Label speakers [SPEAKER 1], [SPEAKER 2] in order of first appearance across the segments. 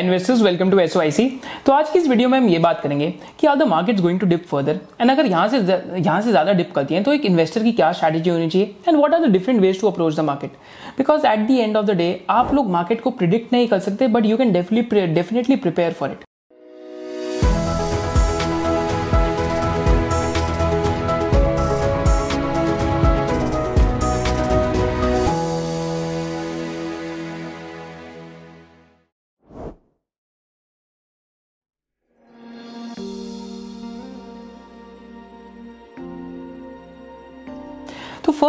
[SPEAKER 1] Investors welcome to S तो आज की इस वीडियो में हम ये बात करेंगे कि are the market going to dip further and अगर यहाँ से यहाँ से ज़्यादा डिप करती है तो एक इन्वेस्टर की क्या स्ट्रैटेजी होनी चाहिए? And what are the different ways to approach the market because at the end of the day आप लोग मार्केट को प्रिडिक्ट नहीं कर सकते but you can definitely prepare for it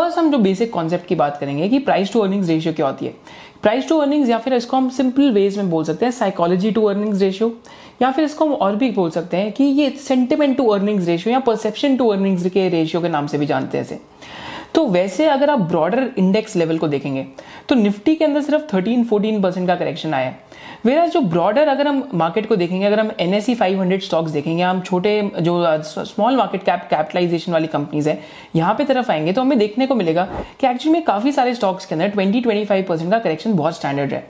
[SPEAKER 1] first हम जो बेसिक कॉन्सेप्ट की बात करेंगे कि प्राइस टू अर्निंग्स रेशियो क्या होती है। प्राइस टू अर्निंग्स या फिर इसको हम सिंपल वेज में बोल सकते हैं साइकोलॉजी टू अर्निंग्स रेशियो या फिर इसको हम और भी बोल सकते हैं कि ये सेंटिमेंट टू अर्निंग्स रेशियो या परसेप्शन टू अर्निंग्स के रेशियो के नाम से भी जानते हैं इसे। तो वैसे अगर आप ब्रॉडर इंडेक्स लेवल को देखेंगे तो निफ्टी के अंदर सिर्फ़ 13 14 परसेंट का करेक्शन आया है। वेरा जो ब्रॉडर अगर हम मार्केट को देखेंगे, अगर हम एन एस स्टॉक्स देखेंगे, हम छोटे, जो स्मॉल मार्केट कैप कैपिटलाइजेशन वाली कंपनीज़ है, यहाँ पे तरफ़ आएँगे तो हमें देखने को मिलेगा कि एक्चुअली में काफ़ी सारे स्टॉक्स के अंदर ट्वेंटी ट्वेंटी फाइव परसेंट का करेक्शन बहुत स्टैंडर्ड है।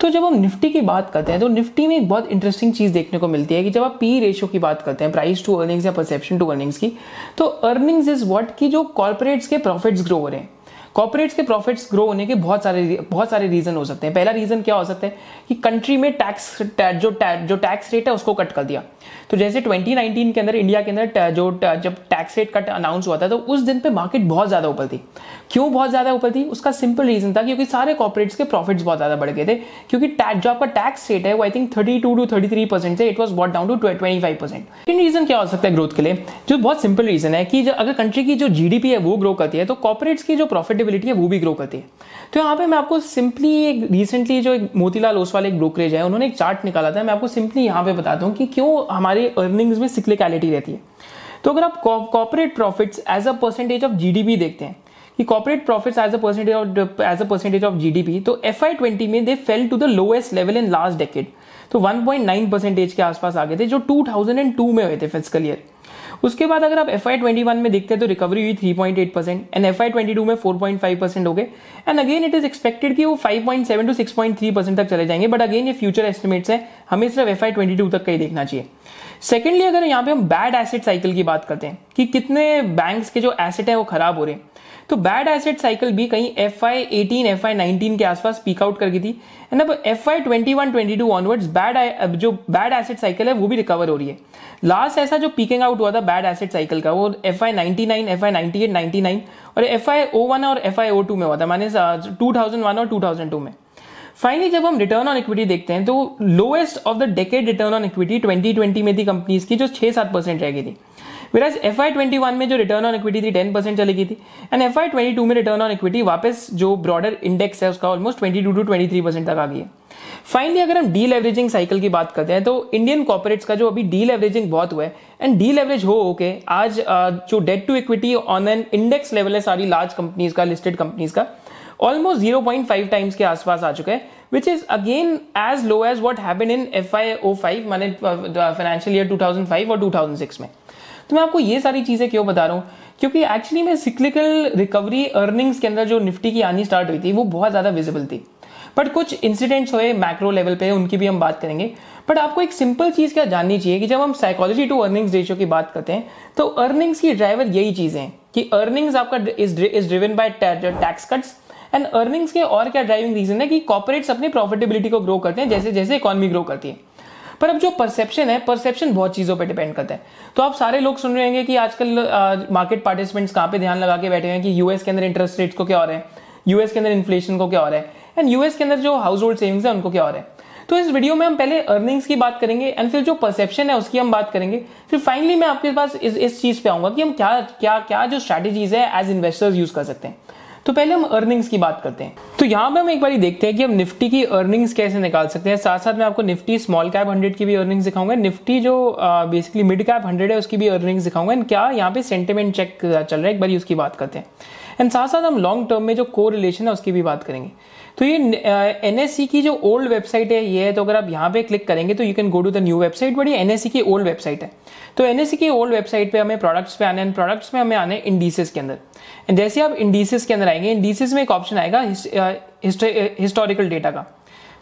[SPEAKER 1] तो जब हम निफ्टी की बात करते हैं तो निफ्टी में एक बहुत इंटरेस्टिंग चीज़ देखने को मिलती है कि जब आप पी रेशियो की बात करते हैं प्राइस टू अर्निंग्स या परसेप्शन टू अर्निंग्स की तो अर्निंग्स इज़ व्हाट की जो कॉर्पोरेट्स के प्रॉफिट्स ग्रो हो रहे हैं। कॉर्पोरेट्स के प्रॉफिट्स ग्रो होने के बहुत सारे बहुत सारे रीजन हो सकते हैं। पहला रीजन क्या हो सकता है कि कंट्री में टैक्स जो जो टैक्स रेट है उसको कट कर दिया। तो जैसे 2019 के अंदर इंडिया के अंदर जो जब टैक्स रेट कट अनाउंस हुआ था तो उस दिन पे मार्केट बहुत ज़्यादा ऊपर थी। क्यों बहुत ज़्यादा ऊपर थी? उसका सिंपल रीजन था क्योंकि सारे कॉर्पोरेट्स के प्रॉफिट्स बहुत ज़्यादा बढ़ गए थे। क्योंकि जो आपका टैक्स रेट है, वो I think thirty two to thirty three percent से it was brought down to twenty five percent reason क्या हो सकता है ग्रोथ के लिए? जो बहुत सिंपल रीजन है कि अगर कंट्री की जो जीडीपी है, वो ग्रो करती है तो कॉर्पोरेट्स की जो प्रॉफिटेबिलिटी है, वो भी ग्रो करती है। तो यहाँ पे मैं आपको सिंपली एक रिसेंटली जो एक मोतीलाल ओसवाल एक ब्रोकरेज है, उन्होंने एक चार्ट निकाला था, मैं आपको सिंपली यहाँ पे बताता हूँ कि क्यों हमारे अर्निंग्स में सिक्लिकलिटी रहती है। तो अगर आप corporate profits as a percentage of GDP देखते हैं, कि corporate profits as a percentage of as a percentage of GDP तो एफ़ आई ट्वेंटी में they fell to the lowest level in last decade तो 1.9 परसेंटेज के आसपास आ गए थे, जो 2002 में हुए थे फ़िज़िकल ईयर उसके बाद अगर आप एफ़ आई ट्वेंटी वन में देखते हैं तो रिकवरी हुई three point eight percent and F Y twenty two में फोर पॉइंट फाइव परसेंट हो गए। And again it is expected कि वो five point seven to six point three percent तक चले जाएँगे। बट अगेन ये फ्यूचर एस्टिमेट्स है। हमें सिर्फ़ एफ़ आई ट्वेंटी टू तक का ही देखना चाहिए। सेकेंडली अगर यहाँ पे हम बैड एसेट साइकिल की बात करते हैं कि कितने बैंक्स के जो एसेट है वो खराब हो रहे हैं। तो बैड एसेट साइकिल भी कहीं F Y eighteen F Y nineteen के आसपास पीक आउट कर गई थी। एंड अब F Y twenty one twenty two onwards bad जो बैड एसेट साइकिल है, वो भी रिकवर हो रही है। लास्ट ऐसा जो पीकिंग आउट हुआ था बैड एसेट साइकिल का, वो F Y ninety nine F Y ninety eight ninety nine और एफ़ आई ओ वन और एफ़ आई ओ टू में हुआ था, माने टू थाउज़ेंड वन और टू थाउज़ेंड टू में। फाइनली जब हम रिटर्न ऑन इक्विटी देखते हैं तो lowest of the decade return on equity 2020 में थी कंपनीज़ की, जो छह सात परसेंट रह गई थी। Viraj F Y twenty one में जो रिटर्न ऑन इक्विटी थी टेन परसेंट चली गई थी and F Y twenty two में रिटर्न ऑन इक्विटी वापस जो ब्रॉडर इंडेक्स है, उसका almost twenty two to twenty three percent तक आ गई है। फाइनली अगर हम डी लेवरेजिंग साइकिल की बात करते हैं तो इंडियन कॉपोरेट्स का जो अभी डी लेवरेजिंग बहुत हुआ है एंड डी लेवरेज हो ओके आज जो debt to equity on an index level है, सारी लार्ज कंपनीज़ का लिस्टेड कंपनीज़ का almost zero point five times के आसपास आ चुका है which is again as low as what happen in F Y oh five माने financial year two thousand five और टू थाउज़ेंड सिक्स में। तो मैं आपको ये सारी चीज़ें क्यों बता रहा हूँ? क्योंकि एक्चुअली में सिक्लिकल रिकवरी अर्निंग्स के अंदर जो निफ्टी की आनी स्टार्ट हुई थी, वो बहुत ज़्यादा विजिबल थी। बट कुछ इंसिडेंट्स हुए मैक्रो लेवल पे, उनकी भी हम बात करेंगे। बट आपको एक सिंपल चीज़ क्या जाननी चाहिए कि जब हम साइकोलॉजी टू अर्निंग्स रेशियो की बात करते हैं तो अर्निंग्स की ड्राइवर यही चीज़ें हैं कि अर्निंग्स आपका is driven by tax cuts and earnings के और क्या ड्राइविंग रीजन है कि कॉपोरेट्स अपनी प्रॉफिटेबिलिटी को ग्रो करते हैं, जैसे जैसे इकोनॉमी ग्रो करती है। पर अब जो परसेप्शन है परसेप्शन बहुत चीज़ों पे डिपेंड करता है। तो आप सारे लोग सुन रहे हैं कि आजकल मार्केट पार्टिसिपेंट्स कहाँ पे ध्यान लगा के बैठे हैं कि यूएस के अंदर इंटरेस्ट रेट्स को क्या हो रहा है? यूएस के अंदर इन्फ्लेशन को क्या हो रहा है? एंड यूएस के अंदर जो हाउस होल्ड सेविंग्स है, उनको क्या हो रहा है? तो इस वीडियो में हम पहले अर्निंग्स की बात करेंगे एंड फिर जो परसेप्शन है, उसकी हम बात करेंगे। फिर फाइनली मैं आपके पास इस इस चीज़ पे आऊँगा कि हम क्या क्या क्या जो स्ट्रेटेजीज है एज इन्वेस्टर्स यूज़ कर सकते हैं। तो पहले हम अर्निंग्स की बात करते हैं। तो यहाँ पे हम एक बार देखते हैं कि हम निफ्टी की अर्निंग्स कैसे निकाल सकते हैं। साथ साथ मैं आपको निफ्टी स्मॉल कैप हंड्रेड की भी अर्निंग्स दिखाऊँगा। निफ्टी जो बेसिकली मिड कैप हंड्रेड है, उसकी भी अर्निंग दिखाऊँगा। एंड क्या यहाँ पे सेंटिमेंट चेक चल रहा है? एक बार उसकी बात करते हैं। एंड साथ साथ हम लॉन्ग टर्म में जो को रिलेशन है, उसकी भी बात करेंगे। तो ये एनएससी की जो ओल्ड वेबसाइट है, ये है तो अगर आप यहाँ पे क्लिक करेंगे तो you can go to the new website but ये एनएससी की ओल्ड वेबसाइट है। तो एनएससी की ओल्ड वेबसाइट पे हमें प्रोडक्ट्स पे आने हैं प्रोडक्ट्स में हमें आने इंडीसेस के अंदर। एंड जैसे आप इंडीसेस के अंदर आएँगे इंडीसेस में एक ऑप्शन आएगा हिस्टोरिकल डेटा का।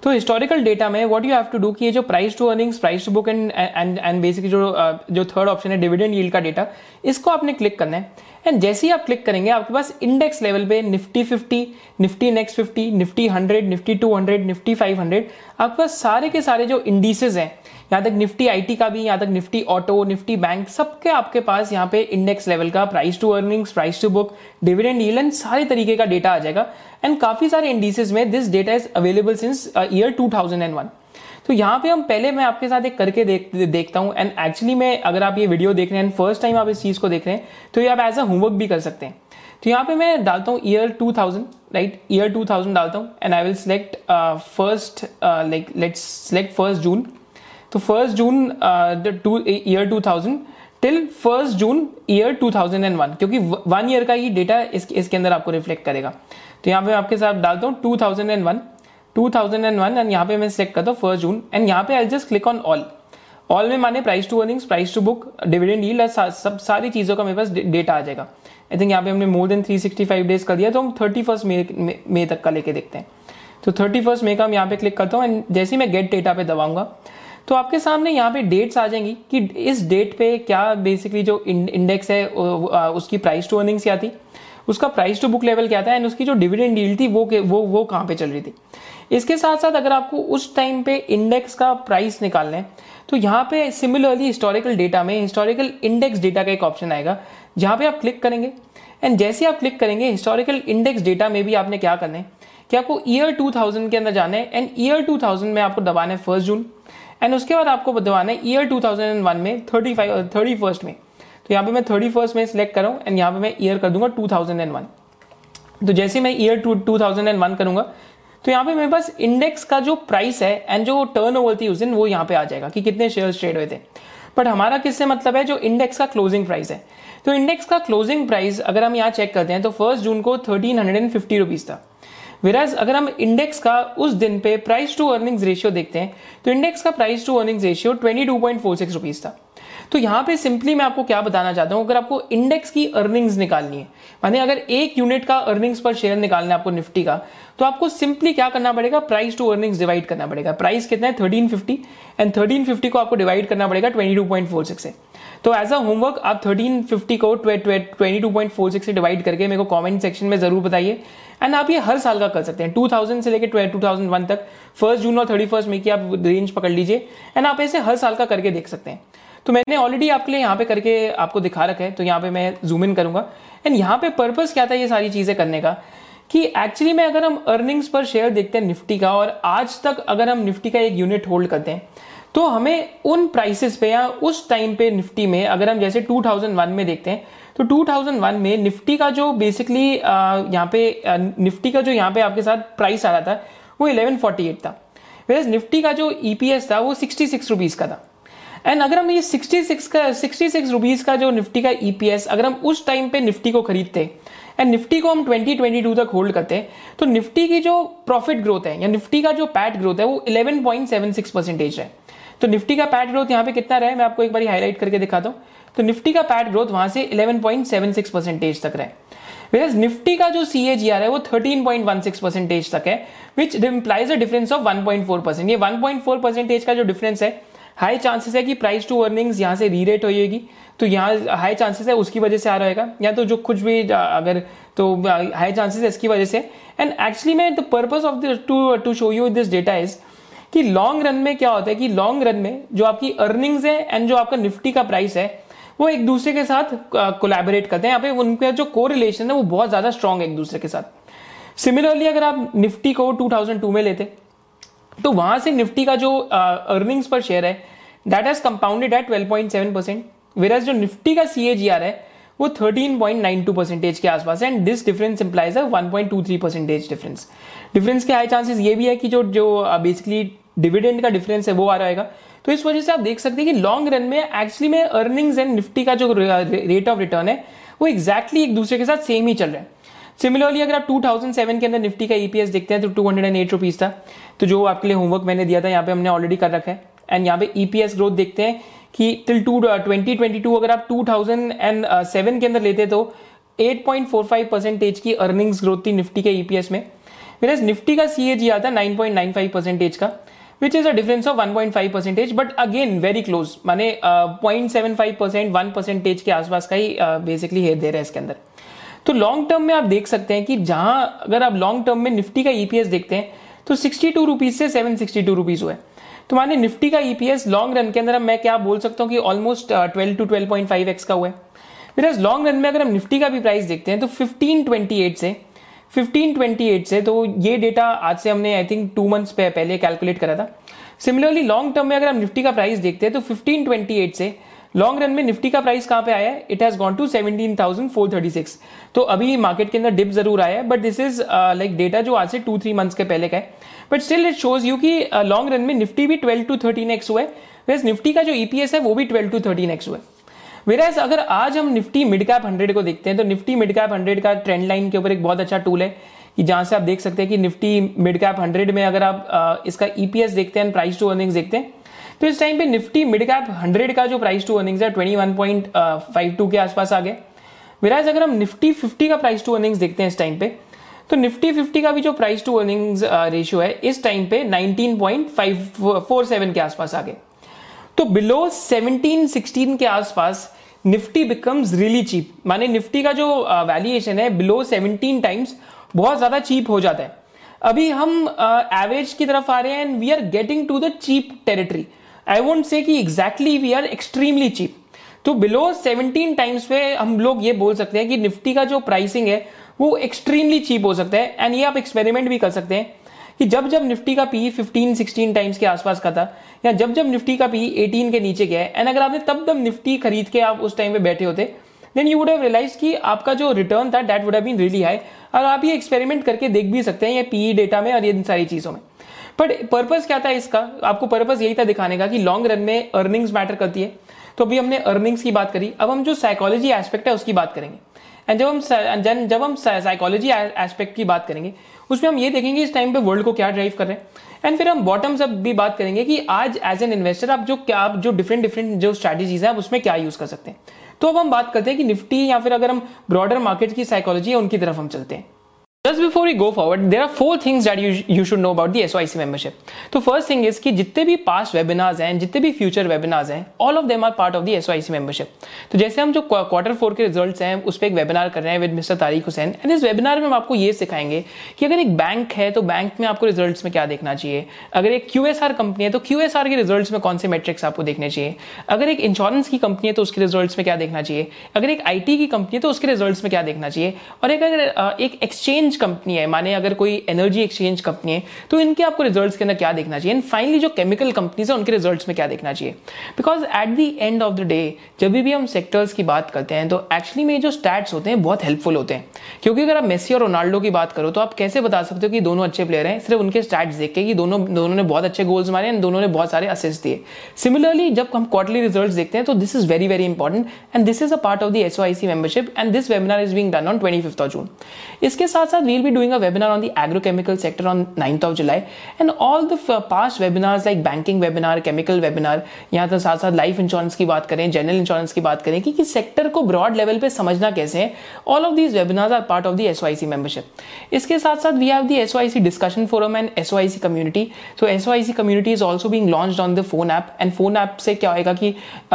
[SPEAKER 1] तो हिस्टोरिकल डेटा में what you have to do कि ये जो price to earnings price to book and and and basically जो जो थर्ड ऑप्शन है डिविडेंड यील्ड का डेटा इसको आपने क्लिक करना है। एंड जैसे ही आप क्लिक करेंगे, आपके पास इंडेक्स लेवल पे निफ्टी 50 निफ्टी नेक्स्ट 50 निफ्टी 100 निफ्टी 200 निफ्टी 500 आपके पास सारे के सारे जो इंडिसेस हैं, यहाँ तक निफ्टी आईटी का भी, यहाँ तक निफ्टी ऑटो निफ्टी बैंक सबके आपके पास यहाँ पे इंडेक्स लेवल का price to earnings price to book dividend yield and सारे तरीके का डेटा आ जाएगा। एंड काफ़ी सारे इंडिसेस में this data is available since year 2001 तो यहाँ पे हम पहले मैं आपके साथ एक करके देख देखता हूँ। एंड एक्चुअली में अगर आप ये वीडियो देख रहे हैं फ़र्स्ट टाइम आप इस चीज़ को देख रहे हैं तो ये आप एज अ होमवर्क भी कर सकते हैं। तो यहाँ पे मैं डालता हूँ ईयर 2000 राइट ईयर 2000 डालता हूँ and I will select first like let's select first June तो first June year to 2000 till first June year 2001 क्योंकि वन ईयर का ही डेटा इस, इसके अंदर आपको रिफ्लेक्ट करेगा। तो यहाँ पे आपके साथ डालता हूँ 2001 2001 एंड यहाँ पे मैं सिलेक्ट करता हूँ फ़र्स्ट जून एंड यहाँ पे I just click on all all में माने price to earnings price to book dividend yield सब सारी चीज़ों का मेरे पास डेटा आ जाएगा। आई थिंक यहाँ पे हमने मोर देन 365 डेज़ कर दिया तो हम थर्टी फ़र्स्ट मे तक का लेके देखते हैं। तो थर्टी फ़र्स्ट का हम यहाँ पे क्लिक करता हूँ एंड जैसे ही मैं गेट डेटा पे दबाऊँगा तो आपके सामने यहाँ पे डेट्स आ जाएँगी कि इस डेट पे क्या बेसिकली जो इंडेक्स है उसकी प्राइस टू अर्निंग्स क्या थी, उसका प्राइस टू बुक लेवल क्या था एंड उसकी जो डिविडेंड डील थी, वो वो वो कहाँ पे चल रही थी। इसके साथ साथ अगर आपको उस टाइम पे इंडेक्स का प्राइस निकालना है तो यहाँ पे सिमिलरली हिस्टोरिकल डेटा में हिस्टोरिकल इंडेक्स डेटा का एक ऑप्शन आएगा, जहाँ पे आप क्लिक करेंगे। एंड जैसे आप क्लिक करेंगे हिस्टोरिकल इंडेक्स डेटा में भी आपने क्या करना है कि आपको ईयर 2000 के अंदर जाना है एंड ईयर 2000 में आपको दबाना है फ़र्स्ट जून। एंड उसके बाद आपको दबाना है ईयर 2001 में थर्टी फाइव थर्टी फ़र्स्ट में। तो यहाँ पे मैं थर्टी फ़र्स्ट में सिलेक्ट करूँ एंड यहाँ पे मैं ईयर कर दूँगा 2001 तो जैसे मैं ईयर 2001 करूँगा तो यहाँ पे मेरे पास इंडेक्स का जो प्राइस है एंड जो टर्न ओवर थी उस दिन, वो यहाँ पे आ जाएगा कि कितने शेयर ट्रेड हुए थे। बट हमारा किससे मतलब है? जो इंडेक्स का क्लोजिंग प्राइस है। तो इंडेक्स का क्लोजिंग प्राइस अगर हम यहाँ चेक करते हैं तो फ़र्स्ट जून को thirteen hundred and fifty rupees था। विराज अगर हम इंडेक्स का उस दिन पे प्राइस टू अर्निंग्स रेशियो देखते हैं तो इंडेक्स का price to earnings ratio twenty two point four six rupees था। तो यहाँ पे सिंपली मैं आपको क्या बताना चाहता हूँ, अगर आपको इंडेक्स की अर्निंग्स निकालनी है, माने अगर एक यूनिट का अर्निंग्स पर शेयर निकालना है आपको निफ्टी का तो आपको सिंपली क्या करना पड़ेगा? प्राइस टू अर्निंग्स डिवाइड करना पड़ेगा। प्राइस कितना है? Thirteen fifty and thirteen fifty को आपको डिवाइड करना पड़ेगा twenty two point four six से। तो एज अ होमवर्क आप थर्टीन फिफ्टी को twenty two point four six से डिवाइड करके मेरे को कॉमेंट सेक्शन में ज़रूर बताइए। एंड आप ये हर साल का कर सकते हैं। 2000 से लेकर 2001 तक। फ़र्स्ट जून और थर्टी फ़र्स्ट में की आप रेंज पकड़ लीजिए। एंड आप ऐसे हर साल का करके देख सकते हैं। तो मैंने ऑलरेडी आपके लिए यहाँ पे करके आपको दिखा रखा है तो यहाँ पे मैं जूम इन करूँगा। एंड यहाँ पे पर्पज क्या था ये सारी चीज़ें करने का? कि एक्चुअली में अगर हम अर्निंग्स पर शेयर देखते हैं निफ्टी का, और आज तक अगर हम निफ्टी का एक यूनिट होल्ड करते हैं तो हमें उन प्राइसेस पे या उस टाइम पे निफ्टी में, अगर हम जैसे 2001 में देखते हैं तो 2001 में निफ्टी का जो बेसिकली यहाँ पे निफ्टी का जो यहाँ पे आपके साथ प्राइस आ रहा था, वो 1148 था। वेज निफ्टी का जो ईपीएस था, वो सिक्सटी सिक्स रुपीज़ का था। एंड अगर हम ये 66 का 66 रुपीज़ का जो निफ्टी का ईपीएस अगर हम उस टाइम पे निफ्टी को खरीदते एंड निफ्टी को हम 2022 तक होल्ड करते हैं तो निफ्टी की जो प्रॉफिट ग्रोथ है, या निफ्टी का जो पैट ग्रोथ है, वो 11.76 परसेंटेज है। तो निफ्टी का पैट ग्रोथ यहाँ पे कितना रहा है? मैं आपको एक बार हाईलाइट करके दिखाता हूँ। तो निफ्टी का पैट ग्रोथ वहाँ से 11.76 परसेंटेज तक रहे Whereas निफ्टी का जो सी है, वो 13.16 परसेंटेज तक है which implies a difference of 1.4 percent ये 1.4 परसेंटेज का जो डिफरेंस है हाई चांसेस है कि प्राइस टू अर्निंग्स यहाँ से रीरेट होगी तो यहाँ हाई चांसेस है उसकी वजह से आ रहेगा या तो जो कुछ भी अगर तो हाई चांसेस है इसकी वजह से। एंड एक्चुअली में the purpose of to to show you this data is कि लॉन्ग रन में क्या होता है कि लॉन्ग रन में जो आपकी अर्निंग्स है एंड जो आपका निफ्टी का प्राइस है, वो एक दूसरे के साथ कोलैबोरेट करते हैं। यहाँ पे उनका जो को रिलेशन है वो बहुत ज़्यादा स्ट्रॉन्ग है एक दूसरे के साथ। सिमिलरली अगर आप निफ्टी को 2002 में लेते तो वहाँ से निफ्टी का जो अर्निंग्स पर शेयर है that has compounded at 12.7 percent average जो निफ्टी का सीएजीआर है, वो 13.92 परसेंटेज के आसपास है एंड दिस डिफरेंस इंप्लाइज है 1.23 परसेंटेज डिफरेंस डिफरेंस के हाई चांसेस ये भी है कि जो जो बेसिकली डिविडेंड का डिफरेंस है, वो आ रहेगा। तो इस वजह से आप देख सकते हैं कि लॉन्ग रन में एक्चुअली में अर्निंग्स एंड निफ्टी का जो रेट ऑफ़ रिटर्न है, वो एक्जैक्टली exactly एक दूसरे के साथ सेम ही चल रहा है। सिमिलरली अगर आप 2007 के अंदर निफ्टी का ईपीएस e देखते हैं तो टू हंड्रेड एंड रुपीज़ था। तो जो आपके लिए होमवर्क मैंने दिया था, यहाँ पे हमने ऑलरेडी कर रखा है। एंड यहाँ पे ईपीएस e ग्रोथ देखते हैं कि till to twenty twenty two अगर आप टू थाउज़ेंड एंड सेवन के अंदर लेते तो eight point four five percentage की अर्निंग्स ग्रोथ थी निफ्टी के ईपीएस e में। मेरा निफ्टी का सी एज आता है nine point nine five percentage का which is a difference of one point five percentage but again very close माने point seven five percent one percentage के आसपास का ही बेसिकली है, दे रहा है इसके अंदर। तो लॉन्ग टर्म में आप देख सकते हैं कि जहाँ अगर आप लॉन्ग टर्म में निफ्टी का ईपीएस देखते हैं तो सिक्सटी टू रुपीज़ से सेवन सिक्सटी टू रुपीज़ हुआ है। तो माने निफ्टी का ईपीएस लॉन्ग रन के अंदर मैं क्या बोल सकता हूँ कि almost twelve to twelve point five x का हुआ है। फिर लॉन्ग रन में अगर हम निफ्टी का भी प्राइस देखते हैं तो फिफ्टीन ट्वेंटी एट से 1528 से तो ये डेटा आज से हमने आई थिंक टू मंथ्स पहले कैलकुलेट करा था। सिमिलरली लॉन्ग टर्म में अगर हम निफ्टी का प्राइस देखते हैं तो 1528 से लॉन्ग रन में निफ्टी का प्राइस कहाँ पे आया है? इट हैज़ गॉन टू 17,436 तो अभी मार्केट के अंदर डिप ज़रूर आया है but this is like data जो आज से टू थ्री मंथ्स के पहले का है. But still it shows you कि लॉन्ग रन में निफ्टी भी 12 टू 13 एक्स हुआ है. निफ्टी का जो ईपीएस e है वो भी 12 टू 13 एक्स हुआ है. वेराज अगर आज हम निफ्टी मिड कैप हंड्रेड को देखते हैं तो निफ्टी मिड कैप हंड्रेड का ट्रेंड लाइन के ऊपर एक बहुत अच्छा टूल है कि जहाँ से आप देख सकते हैं कि निफ्टी मिड कैप हंड्रेड में अगर आप इसका ईपीएस e देखते हैं प्राइस टू अर्निंग्स देखते हैं तो इस टाइम पे निफ्टी मिड कैप हंड्रेड का जो प्राइस टू अर्निंग्स है twenty one point five two के आसपास आ गए। विराज अगर हम निफ्टी फिफ्टी का प्राइस टू अर्निंग्स देखते हैं इस टाइम पे तो निफ्टी फिफ्टी का भी जो प्राइस टू अर्निंग्स रेशियो है इस टाइम पे nineteen point five four seven के आसपास आ गए। तो बिलो 17 16 के आसपास निफ्टी बिकम्स रियली चीप माने निफ्टी का जो वैल्यूएशन है बिलो 17 टाइम्स बहुत ज़्यादा चीप हो जाता है। अभी हम एवरेज uh, की तरफ़ आ रहे हैं and we are getting to the cheap territory I won't say कि exactly we are extremely cheap तो बिलो 17 टाइम्स पे हम लोग ये बोल सकते हैं कि निफ्टी का जो प्राइसिंग है, वो एक्सट्रीमली चीप हो सकता है। एंड ये आप एक्सपेरिमेंट भी कर सकते हैं कि जब जब निफ्टी का पी 15 16 टाइम्स के आसपास का था, या जब जब निफ्टी का पी 18 के नीचे गया है एंड अगर आपने तब तब निफ्टी खरीद के आप उस टाइम पे बैठे होते then you would have realise कि आपका जो रिटर्न था that would have been really high और आप ये एक्सपेरिमेंट करके देख भी सकते हैं ये पीई डेटा में और इन सारी चीज़ों में। बट पर्पज क्या था इसका? आपको पर्पज यही था दिखाने का कि लॉन्ग रन में अर्निंग्स मैटर करती है। तो अभी हमने अर्निंग्स की बात करी। अब हम जो साइकोलॉजी एस्पेक्ट है, उसकी बात करेंगे। एंड जब हम जब हम साइकोलॉजी एस्पेक्ट की बात करेंगे, उसमें हम ये देखेंगे इस टाइम पे वर्ल्ड को क्या ड्राइव कर रहे हैं। एंड फिर हम बॉटम सब भी बात करेंगे कि आज एज एन इन्वेस्टर आप जो क्या, आप जो डिफरेंट डिफरेंट जो स्ट्रैटेजीज है उसमें क्या यूज़ कर सकते हैं। तो अब हम बात करते हैं कि निफ्टी या फिर अगर हम ब्रॉडर मार्केट की साइकोलॉजी है, उनकी तरफ़ हम चलते हैं। Just before we go forward, there are four things that you, you should know about the SOIC membership. तो फ़र्स्ट थिंग इज़ कि जितने भी पास्ट वेबिनार्स हैं जितने भी फ्यूचर वेबिनार्स हैं all of them are part of the SOIC membership तो जैसे हम जो क्वार्टर फोर के रिजल्ट्स हैं उस पर एक वेबिनार कर रहे हैं with mister Tariq Hussain and इस वेबिनार में हम आपको ये सिखाएँगे कि अगर एक बैंक है तो बैंक में आपको रिज़ल्ट में क्या देखना चाहिए? अगर एक क्यू कंपनी है तो QSR के रिज़ल्ट में कौन से मेट्रिक्स आपको देखने चाहिए? अगर एक इंश्योरेंस की कंपनी है तो उसके रिज़ल्ट में क्या देखना चाहिए? अगर एक आई की कंपनी है तो उसके रिज़ल्ट में क्या देखना चाहिए? और अगर एक एक्सचेंज कंपनी है, माने अगर कोई एनर्जी एक्सचेंज कंपनी है तो इनके आपको रिजल्ट्स के अंदर क्या देखना चाहिए? एंड फाइनली जो केमिकल कंपनीज़ है, उनके रिजल्ट्स में क्या देखना चाहिए? Because at the end of the day जब भी हम सेक्टर्स की बात करते हैं तो एक्चुअली में जो स्टैट्स होते हैं, बहुत हेल्पफुल होते हैं। क्योंकि अगर आप मेसी और रोनाल्डो की बात करो तो आप कैसे बता सकते हो कि दोनों अच्छे प्लेयर हैं? सिर्फ़ उनके स्टैट्स देख के कि दोनों दोनों ने बहुत अच्छे गोल्स मारे एंड दोनों ने बहुत सारे असिस्ट दिए। सिमिलरली जब हम क्वार्टरली रिज़ल्ट देखते हैं तो this is very very important and this is a part of the S membership and this webinar is being done on twenty of June इसके साथ साथ we'll be doing a webinar on the agrochemical sector on 9th of July. And all the past webinars like banking webinar, chemical webinar यहाँ तो साथ साथ life insurance की बात करें जनरल इंश्योरेंस की बात करें कि किस सेक्टर को ब्रॉड लेवल पे समझना कैसे है all of these webinars are part of the S membership इसके साथ साथ we have the S discussion forum and S community so S community is also being launch on the phone app and phone app से क्या होगा कि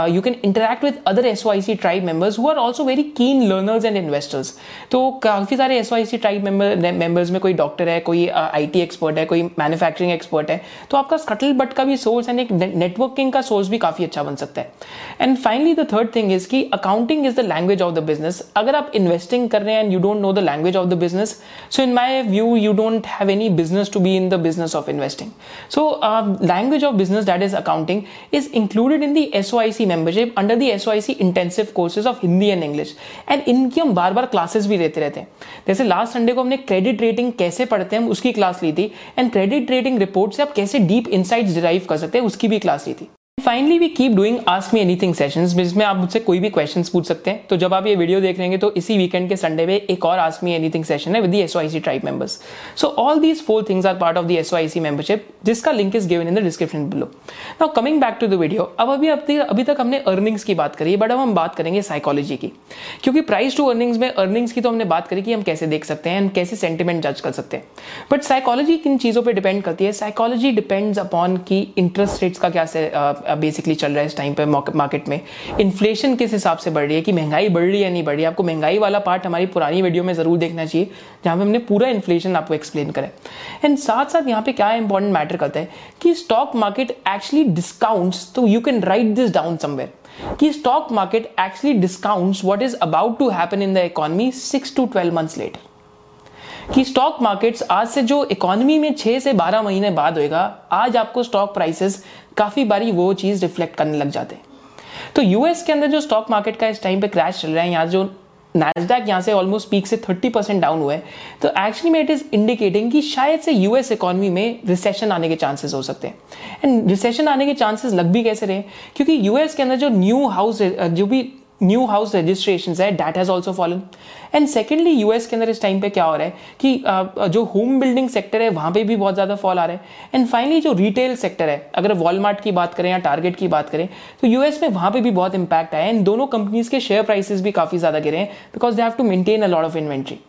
[SPEAKER 1] you can interact with other S tribe members who are also very keen learners and investors तो काफ़ी सारे S tribe members में कोई doctor है, कोई आईटी एक्सपर्ट है, कोई मैन्युफैक्चरिंग एक्सपर्ट है तो आपका स्कटल बट का भी सोर्स एंड एक नेटवर्किंग का सोर्स भी काफ़ी अच्छा बन सकता है। And finally the third thing is की accounting is the language of the business अगर आप इन्वेस्टिंग कर रहे हैं and you don't know the language of the business so in my view you don't have any business to be in the business of investing so language of business that is accounting is included in the S membership under the S intensive courses of Hindi and English and इनकी हम बार बार classes भी देते रहते हैं। जैसे last Sunday को हमने credit rating कैसे पढ़ते हैं उसकी क्लास ली थी। एंड क्रेडिट रेटिंग रिपोर्ट से आप कैसे डीप इनसाइट डिराइव कर सकते हैं, उसकी भी क्लास ली थी। Finally we keep doing ask me anything sessions जिसमें आप मुझसे कोई भी क्वेश्चन पूछ सकते हैं। तो जब आप ये वीडियो देख हैं तो इसी वीकेंड के संडे में एक और आस्क मी एनीथिंग सेशन है with the SOIC tribe members so all these four things are part of the SOIC membership जिसका link is given in the description below now coming back to the video अब अभी अभी तक हमने earnings की बात करी बट अब हम बात करेंगे साइकोलॉजी की। क्योंकि प्राइस टू अर्निंग्स में अर्निंग्स की तो हमने बात करी कि हम कैसे देख सकते हैं, हम कैसे सेंटिमेंट जज कर सकते हैं। बट साइकोलॉजी किन चीज़ों पर डिपेंड करती है? साइकोलॉजी डिपेंड्स अपॉन की इंटरेस्ट रेट्स का क्या बेसिकली चल रहा है इस टाइम पे मार्केट में। इन्फ्लेशन किस हिसाब से बढ़ रही है? कि महँगाई बढ़ रही है नहीं बढ़ रही है? आपको महँगाई वाला पार्ट हमारी पुरानी वीडियो में ज़रूर देखना चाहिए, जहाँ पे हमने पूरा इन्फ्लेशन आपको एक्सप्लेन करें एंड साथ साथ यहाँ पे क्या इंपॉर्टेंट मैटर करता है कि स्टॉक मार्केट एक्चुअली डिस्काउंट्स तो you can write this down somewhere कि stock market actually discounts what is about to happen in the economy six to twelve months later कि स्टॉक मार्केट्स आज से जो economy में छह से बारह महीने बाद होएगा, आज आपको स्टॉक प्राइसेस काफ़ी बारी वो चीज़ रिफ्लेक्ट करने लग जाते हैं। तो यूएस के अंदर जो स्टॉक मार्केट का इस टाइम पे क्रैश चल रहा है, यहाँ जो नैसडैक यहाँ से ऑलमोस्ट पीक से 30 परसेंट डाउन हुआ है तो एक्चुअली में इट इज़ इंडिकेटिंग कि शायद से यूएस इकोनॉमी में रिसेशन आने के चांसेस हो सकते हैं। एंड रिसेशन आने के चांसेस लग भी कैसे रहे? क्योंकि यूएस के अंदर जो न्यू हाउस जो भी न्यू हाउस रजिस्ट्रेशन है that has also fallen and secondly US के अंदर इस टाइम पे क्या हो रहा है कि जो होम बिल्डिंग सेक्टर है, वहाँ पे भी बहुत ज़्यादा फॉल आ रहा है। एंड फाइनली जो रिटेल सेक्टर है, अगर वॉलमार्ट की बात करें या टारगेट की बात करें तो यूएस में वहाँ पे भी बहुत इंपैक्ट आया एंड दोनों कंपनीज़ के शेयर प्राइसेस भी काफ़ी ज़्यादा गिरे हैं because they have to maintain a lot of inventory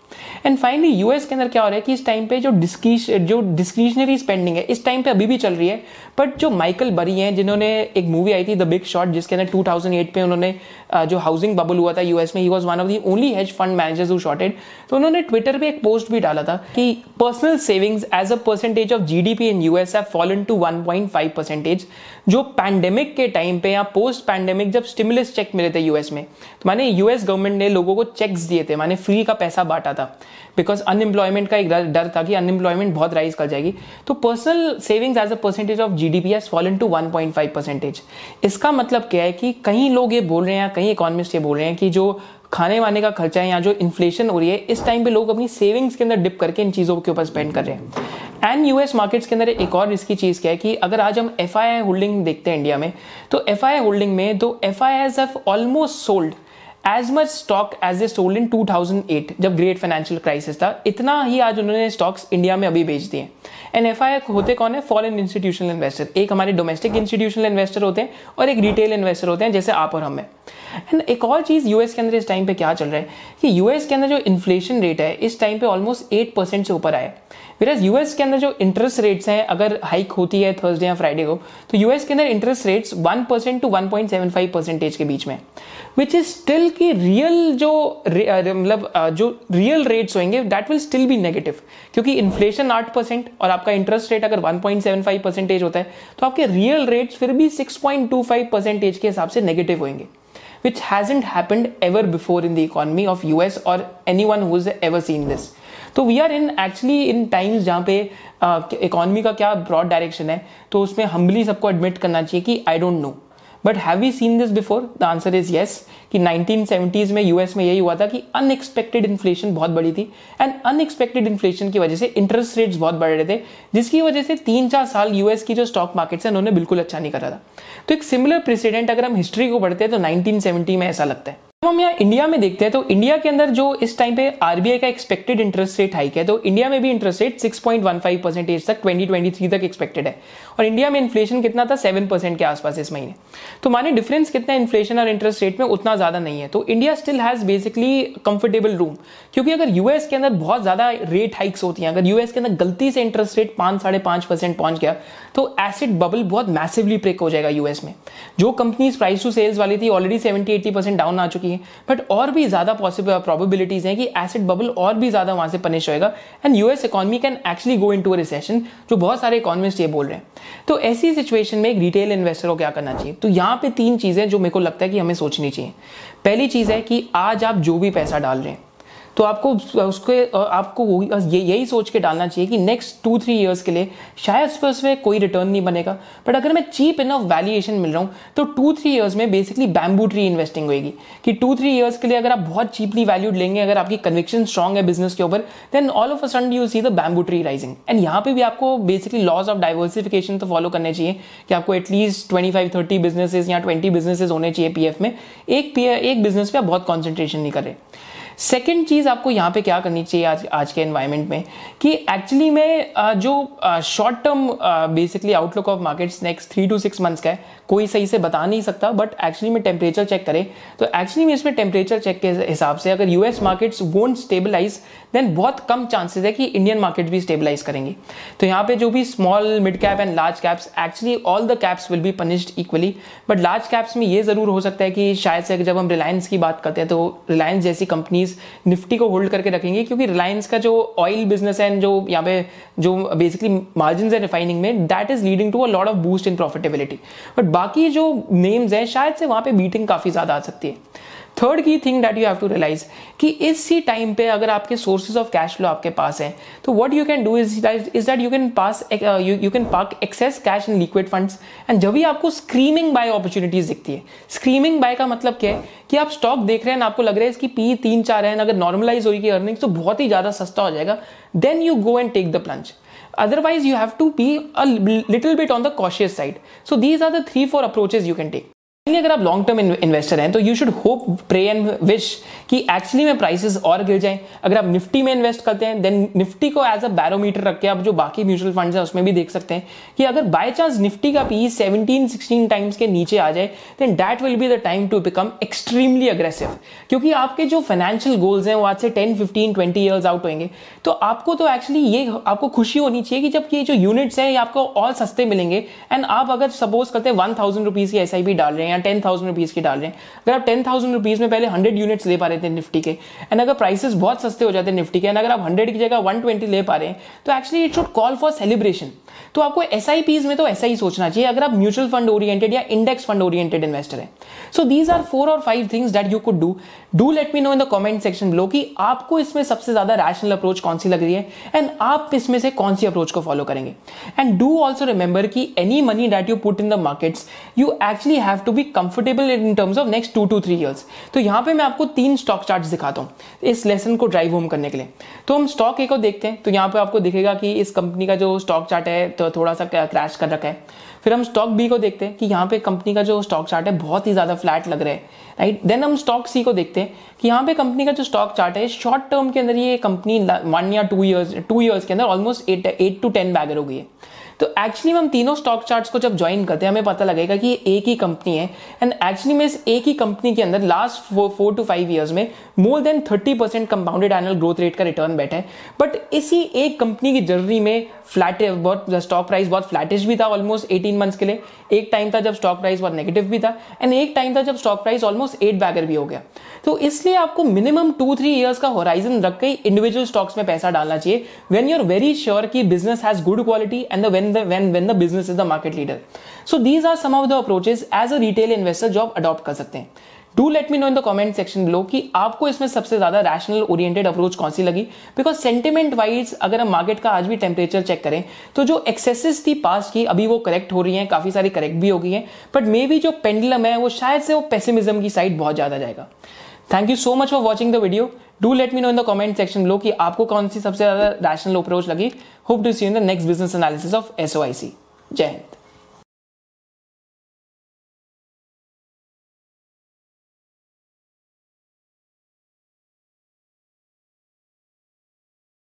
[SPEAKER 1] and finally US के अंदर क्या हो रहा है कि इस टाइम पे जो जो डिस्क्रिशनरी स्पेंडिंग है, इस टाइम पे अभी भी चल रही है। बट जो माइकल बरी हैं, जिन्होंने एक मूवी आई थी द बिग शॉट जिसके अंदर 2008 पे उन्होंने जो हाउसिंग बबल हुआ था यूएस में ही was one of the only hedge fund managers who shorted तो उन्होंने ट्विटर पे एक पोस्ट भी डाला था कि personal savings as a percentage of GDP in US have fallen to 1.5 percentage जो पैंडेमिक के टाइम पे या पोस्ट पैंडेमिक जब स्टिमुलस चेक मिले थे यूएस में तो माने यूएस गवर्नमेंट ने लोगों को चेक्स दिए थे, माने फ्री का पैसा बांटा था। बिकॉज़ अनएम्प्लॉयमेंट का एक डर था कि अनएम्प्लॉयमेंट बहुत राइज कर जाएगी। तो personal savings as a percentage of G D P has fallen to 1.5 percentage इसका मतलब क्या है कि कई लोग ये बोल रहे हैं कई इकोनॉमिस्ट ये बोल रहे हैं कि जो खाने वाने का खर्चा है या जो इन्फ्लेशन हो रही है, इस टाइम पे लोग अपनी सेविंग्स के अंदर डिप करके इन चीज़ों के ऊपर स्पेंड कर रहे हैं। एंड यूएस मार्केट्स के अंदर एक और रिस्की चीज़ क्या है कि अगर आज हम एफ़ होल्डिंग देखते हैं इंडिया में तो एफ़ होल्डिंग में तो F I almost sold as much stock as a sold in 2008 जब ग्रेट फाइनेंशियल क्राइसिस था। इतना ही आज उन्होंने स्टॉक्स इंडिया में अभी बेच दिए। एंड एफ़ होते कौन है? फॉरेन इंस्टीट्यूशनल इन्वेस्टर एक हमारे डोमेस्टिक इंस्टीट्यूशनल इन्वेस्टर होते हैं और एक रिटेल इन्वेस्टर होते हैं, जैसे आप और हम एंड एक और चीज़ यूएस के अंदर इस टाइम पे क्या चल रहा है कि यूएस के अंदर जो इन्फ्लेशन रेट है, इस टाइम पे ऑलमोस्ट एट परसेंट से ऊपर आया फिर यूएस के अंदर जो इंटरेस्ट रेट्स हैं, अगर हाइक होती है थर्सडे या फ्राइडे को तो यूएस के अंदर interest rates one percent to one point seven five percentage के बीच में विच इज़ स्टिल की रियल जो मतलब जो रियल रेट्स होंगे that will still be negative क्योंकि इन्फ्लेशन आठ परसेंट और आपका इंटरेस्ट रेट अगर one point seven five percentage होता है तो आपके रियल रेट्स फिर भी six point two five percentage के हिसाब से नेगेटिव होंगे। Which hasn't happened ever before in the economy of US or anyone who's ever seen this. तो we are in actually in times जहाँ पे इकोनॉमी का क्या ब्रॉड डायरेक्शन है तो उसमें हम्बली सबको एडमिट करना चाहिए कि I don't know but have we seen this before the answer is yes कि 1970s में यूएस में यही हुआ था कि अनएक्सपेक्टेड इन्फ्लेशन बहुत बड़ी थी एंड अनएक्सपेक्टेड इन्फ्लेशन की वजह से इंटरेस्ट रेट्स बहुत बढ़ रहे थे, जिसकी वजह से तीन चार साल यूएस की जो स्टॉक मार्केट्स है, उन्होंने बिल्कुल अच्छा नहीं करा था। तो एक सिमिलर प्रेसिडेंट अगर हम हिस्ट्री को पढ़ते हैं तो 1970 में ऐसा लगता है। हम यहाँ इंडिया में देखते हैं तो इंडिया के अंदर जो इस टाइम पे आरबीआई का एक्सपेक्टेड इंटरेस्ट रेट हाइक है तो इंडिया में भी इंटरेस्ट रेट 6.15 परसेंटेज तक 2023 तक एक्सपेक्टेड है। और इंडिया में इन्फ्लेशन कितना था? 7 परसेंट के आसपास इस महीने। तो माने डिफरेंस कितना इन्फ्लेशन और इंटरेस्ट रेट में उतना ज़्यादा नहीं है। तो India still has basically comfortable room क्योंकि अगर यूएस के अंदर बहुत ज़्यादा रेट हाइक्स होती है, अगर यूएस के अंदर गलती से इंटरेस्ट रेट पाँच साढ़े पाँच परसेंट पहुँच गया तो एसिड बबल बहुत मैसिवली ब्रेक हो जाएगा यूएस में। जो कंपनीज़ प्राइस टू सेल्स वाली थी already seventy eighty percent down आ चुकी है बट और भी ज़्यादा पॉसिबल प्रोबेबिलिटीज हैं कि एसिड बबल और भी ज़्यादा वहाँ से पनिश होएगा। And US economy can actually go into recession जो बहुत सारे इकोनॉमिस्ट ये बोल रहे हैं। तो ऐसी सिचुएशन में एक रिटेल इन्वेस्टर को क्या करना चाहिए? तो यहाँ पे तीन चीज़ें जो मेरे को लगता है कि हमें सोचनी चाहिए। पहली चीज़ है कि आज आप जो भी पैसा डाल रहे हैं तो आपको उसके आपको ये, यही सोच के डालना चाहिए कि नेक्स्ट टू थ्री ईयर्स के लिए शायद उस पर उसमें कोई रिटर्न नहीं बनेगा। बट अगर मैं चीप इनफ वैल्यूएशन मिल रहा हूँ तो टू थ्री ईयर्स में बेसिकली बैम्बू ट्री इन्वेस्टिंग होगी कि टू थ्री ईयर्स के लिए अगर आप बहुत चीपली वैल्यूड लेंगे, अगर आपकी कन्विक्शन स्ट्रॉग है बिज़नेस के ऊपर then all of a sudden you see the bamboo tree rising and यहाँ पे भी आपको बेसिकली लॉज ऑफ़ डाइवर्सिफिकेशन तो फॉलो करने चाहिए कि आपको at least twenty five thirty businesses या ट्वेंटी बिजनेसेस होने चाहिए पीएफ में। एक पी एक बिज़नेस पे आप बहुत कॉन्सेंट्रेशन नहीं करें सेकेंड चीज़ आपको यहाँ पे क्या करनी चाहिए आज आज के एनवायरमेंट में? कि एक्चुअली में जो short term basically outlook of markets next three to six months का है, कोई सही से बता नहीं सकता बट एक्चुअली में टेम्परेचर चेक करें तो एक्चुअली में इसमें टेम्परेचर चेक के हिसाब से अगर US markets won't stabilise then बहुत कम चांसेस है कि इंडियन मार्केट भी स्टेबलाइज करेंगे। तो यहाँ पे जो भी small mid cap and large caps actually all the caps will be punished equally but large caps में ये ज़रूर हो सकता है कि शायद से जब हम रिलायंस की बात करते हैं तो रिलायंस जैसी कंपनीज़ निफ्टी को होल्ड करके रखेंगे, क्योंकि रिलायंस का जो ऑयल बिज़नेस है जो यहाँ पे जो बेसिकली मार्जिन है रिफाइनिंग में that is leading to a lot of boost in profitability but बाकी जो नेम्स हैं, शायद से वहाँ पे बीटिंग काफ़ी ज़्यादा आ सकती है। थर्ड की thing that you have to realise कि इसी टाइम पे अगर आपके सोर्सेज ऑफ़ कैश फ्लो आपके पास है तो what you can do is is that you can pass you can park access cash in liquid funds and जब भी आपको स्क्रीमिंग बाय अपॉर्चुनिटीज़ दिखती है स्क्रीमिंग बाय का मतलब क्या है? कि आप स्टॉक देख रहे हैं, आपको लग रहा है इसकी पी तीन चार है, अगर नॉर्मलाइज होगी अर्निंग तो बहुत ही ज़्यादा सस्ता हो जाएगा। Then you go and take the plunge otherwise, you have to be a little bit on the cautious side. So these are the three, four approaches you can take. अगर आप long term investor हैं तो you should hope pray and wish कि actually में prices और गिर जाएँ। अगर आप निफ्टी में इन्वेस्ट करते हैं देन निफ्टी को एज अ बैरोमीटर रख के आप जो बाकी म्यूचुअल फंड्स हैं, उसमें भी देख सकते हैं कि अगर बाय चांस निफ्टी का पी सेवनटीन सिक्सटीन टाइम्स के नीचे आ जाए then that will be the time to become extremely aggressive क्योंकि आपके जो फाइनेंशियल गोल्स हैं, वो आज से ten fifteen twenty years out होंगे तो आपको तो एक्चुअली ये, आपको खुशी होनी चाहिए कि जब ये जो यूनिट्स हैं, ये आपको और सस्ते मिलेंगे। एंड आप अगर सपोज़ करते हैं वन थाउज़ेंड रुपीज़ की एस डाल रहे हैं या टेन थाउज़ेंड रुपीज़ की डाल रहे हैं। अगर आप टेन थाउज़ेंड रुपीज़ में पहले हंड्रेड यूनिट्स ले पा रहे थे निफ्टी के एंड अगर प्राइसेस बहुत सस्ते हो जाते हैं निफ्टी के एंड अगर आप हंड्रेड की जगह वन ट्वेंटी ले पा रहे हैं तो actually it should call for celebration तो आपको एस में तो ऐसा ही सोचना चाहिए, अगर आप म्यूचुअल फंड ओरिएंटेड या इंडेक्स फंड ओरिएंटेड इन्वेस्टर है। सो दीज आर फोर और five things that you could do do let me know in the comment section below कि आपको इसमें सबसे ज़्यादा रैशनल अप्रोच कौन सी लग रही है एंड आप इसमें से कौन सी अप्रोच को फॉलो करेंगे। एंड डू ऑल्सो रिमेंबर कि any money that you put in the markets you actually have to be comfortable in terms of next two to three years तो यहाँ पे मैं आपको तीन स्टॉक चार्ट दिखाता हूँ इस लेसन को ड्राइव होम करने के लिए। तो हम स्टॉक ए को देखते हैं। तो यहाँ पे आपको दिखेगा कि इस कंपनी का जो स्टॉक चार्ट है तो थोड़ा सा क्रैश कर रखा है। फिर हम स्टॉक बी को देखते हैं कि यहाँ पे कंपनी का जो स्टॉक चार्ट है, बहुत ही ज़्यादा फ्लैट लग रहा है। राइट देन हम स्टॉक सी को देखते हैं कि यहाँ पे कंपनी का जो स्टॉक चार्ट है शॉर्ट टर्म के अंदर ये कंपनी वन या टू ईयर्स टू ईयर्स के अंदर almost eight eight to ten bagger हो गई है। तो एक्चुअली हम तीनों स्टॉक चार्ट्स को जब ज्वाइन करते हैं, हमें पता लगेगा कि ये एक ही कंपनी है। एंड एक्चुअली में इस एक ही कंपनी के अंदर last four to five years में more than thirty percent compounded annual growth rate का रिटर्न बैठा है। बट इसी एक कंपनी की जर्नी में फ्लैट बहुत स्टॉक प्राइस बहुत फ्लैटिश भी था ऑलमोस्ट एटीन मंथ्स के लिए। एक टाइम था जब स्टॉक प्राइस बहुत नेगेटिव भी था। एंड एक टाइम था जब stock price almost eight bagger भी हो गया। तो इसलिए आपको मिनिमम टू थ्री ईयर्स का होराइजन रख के इंडिविजुअल स्टॉक्स में पैसा डालना चाहिए। वेन आर वेरी श्योर की business has good quality and when when the business is the market leader so these are some of the approaches as a retail investor जो आप adopt कर सकते हैं। Do let me know in the comment section below कि आपको इसमें सबसे ज़्यादा रैशनल ओरिएंटेड अप्रोच कौन सी लगी? बिकॉज़ सेंटिमेंट वाइज अगर हम मार्केट का आज भी टेम्परेचर चेक करें तो जो एक्सेसिस थी पास की, अभी वो करेक्ट हो रही है, काफ़ी सारी करेक्ट भी हो गई है बट मे बी जो पेंडलम है, वो शायद से वो पेसिमिज्म की साइड बहुत ज़्यादा जाएगा। Thank you so much for watching the video do let me know in the comment section लो कि आपको कौन सी सबसे ज़्यादा रैशनल अप्रोच लगी। Hope to see in the next business analysis of SOIC जय हिंद।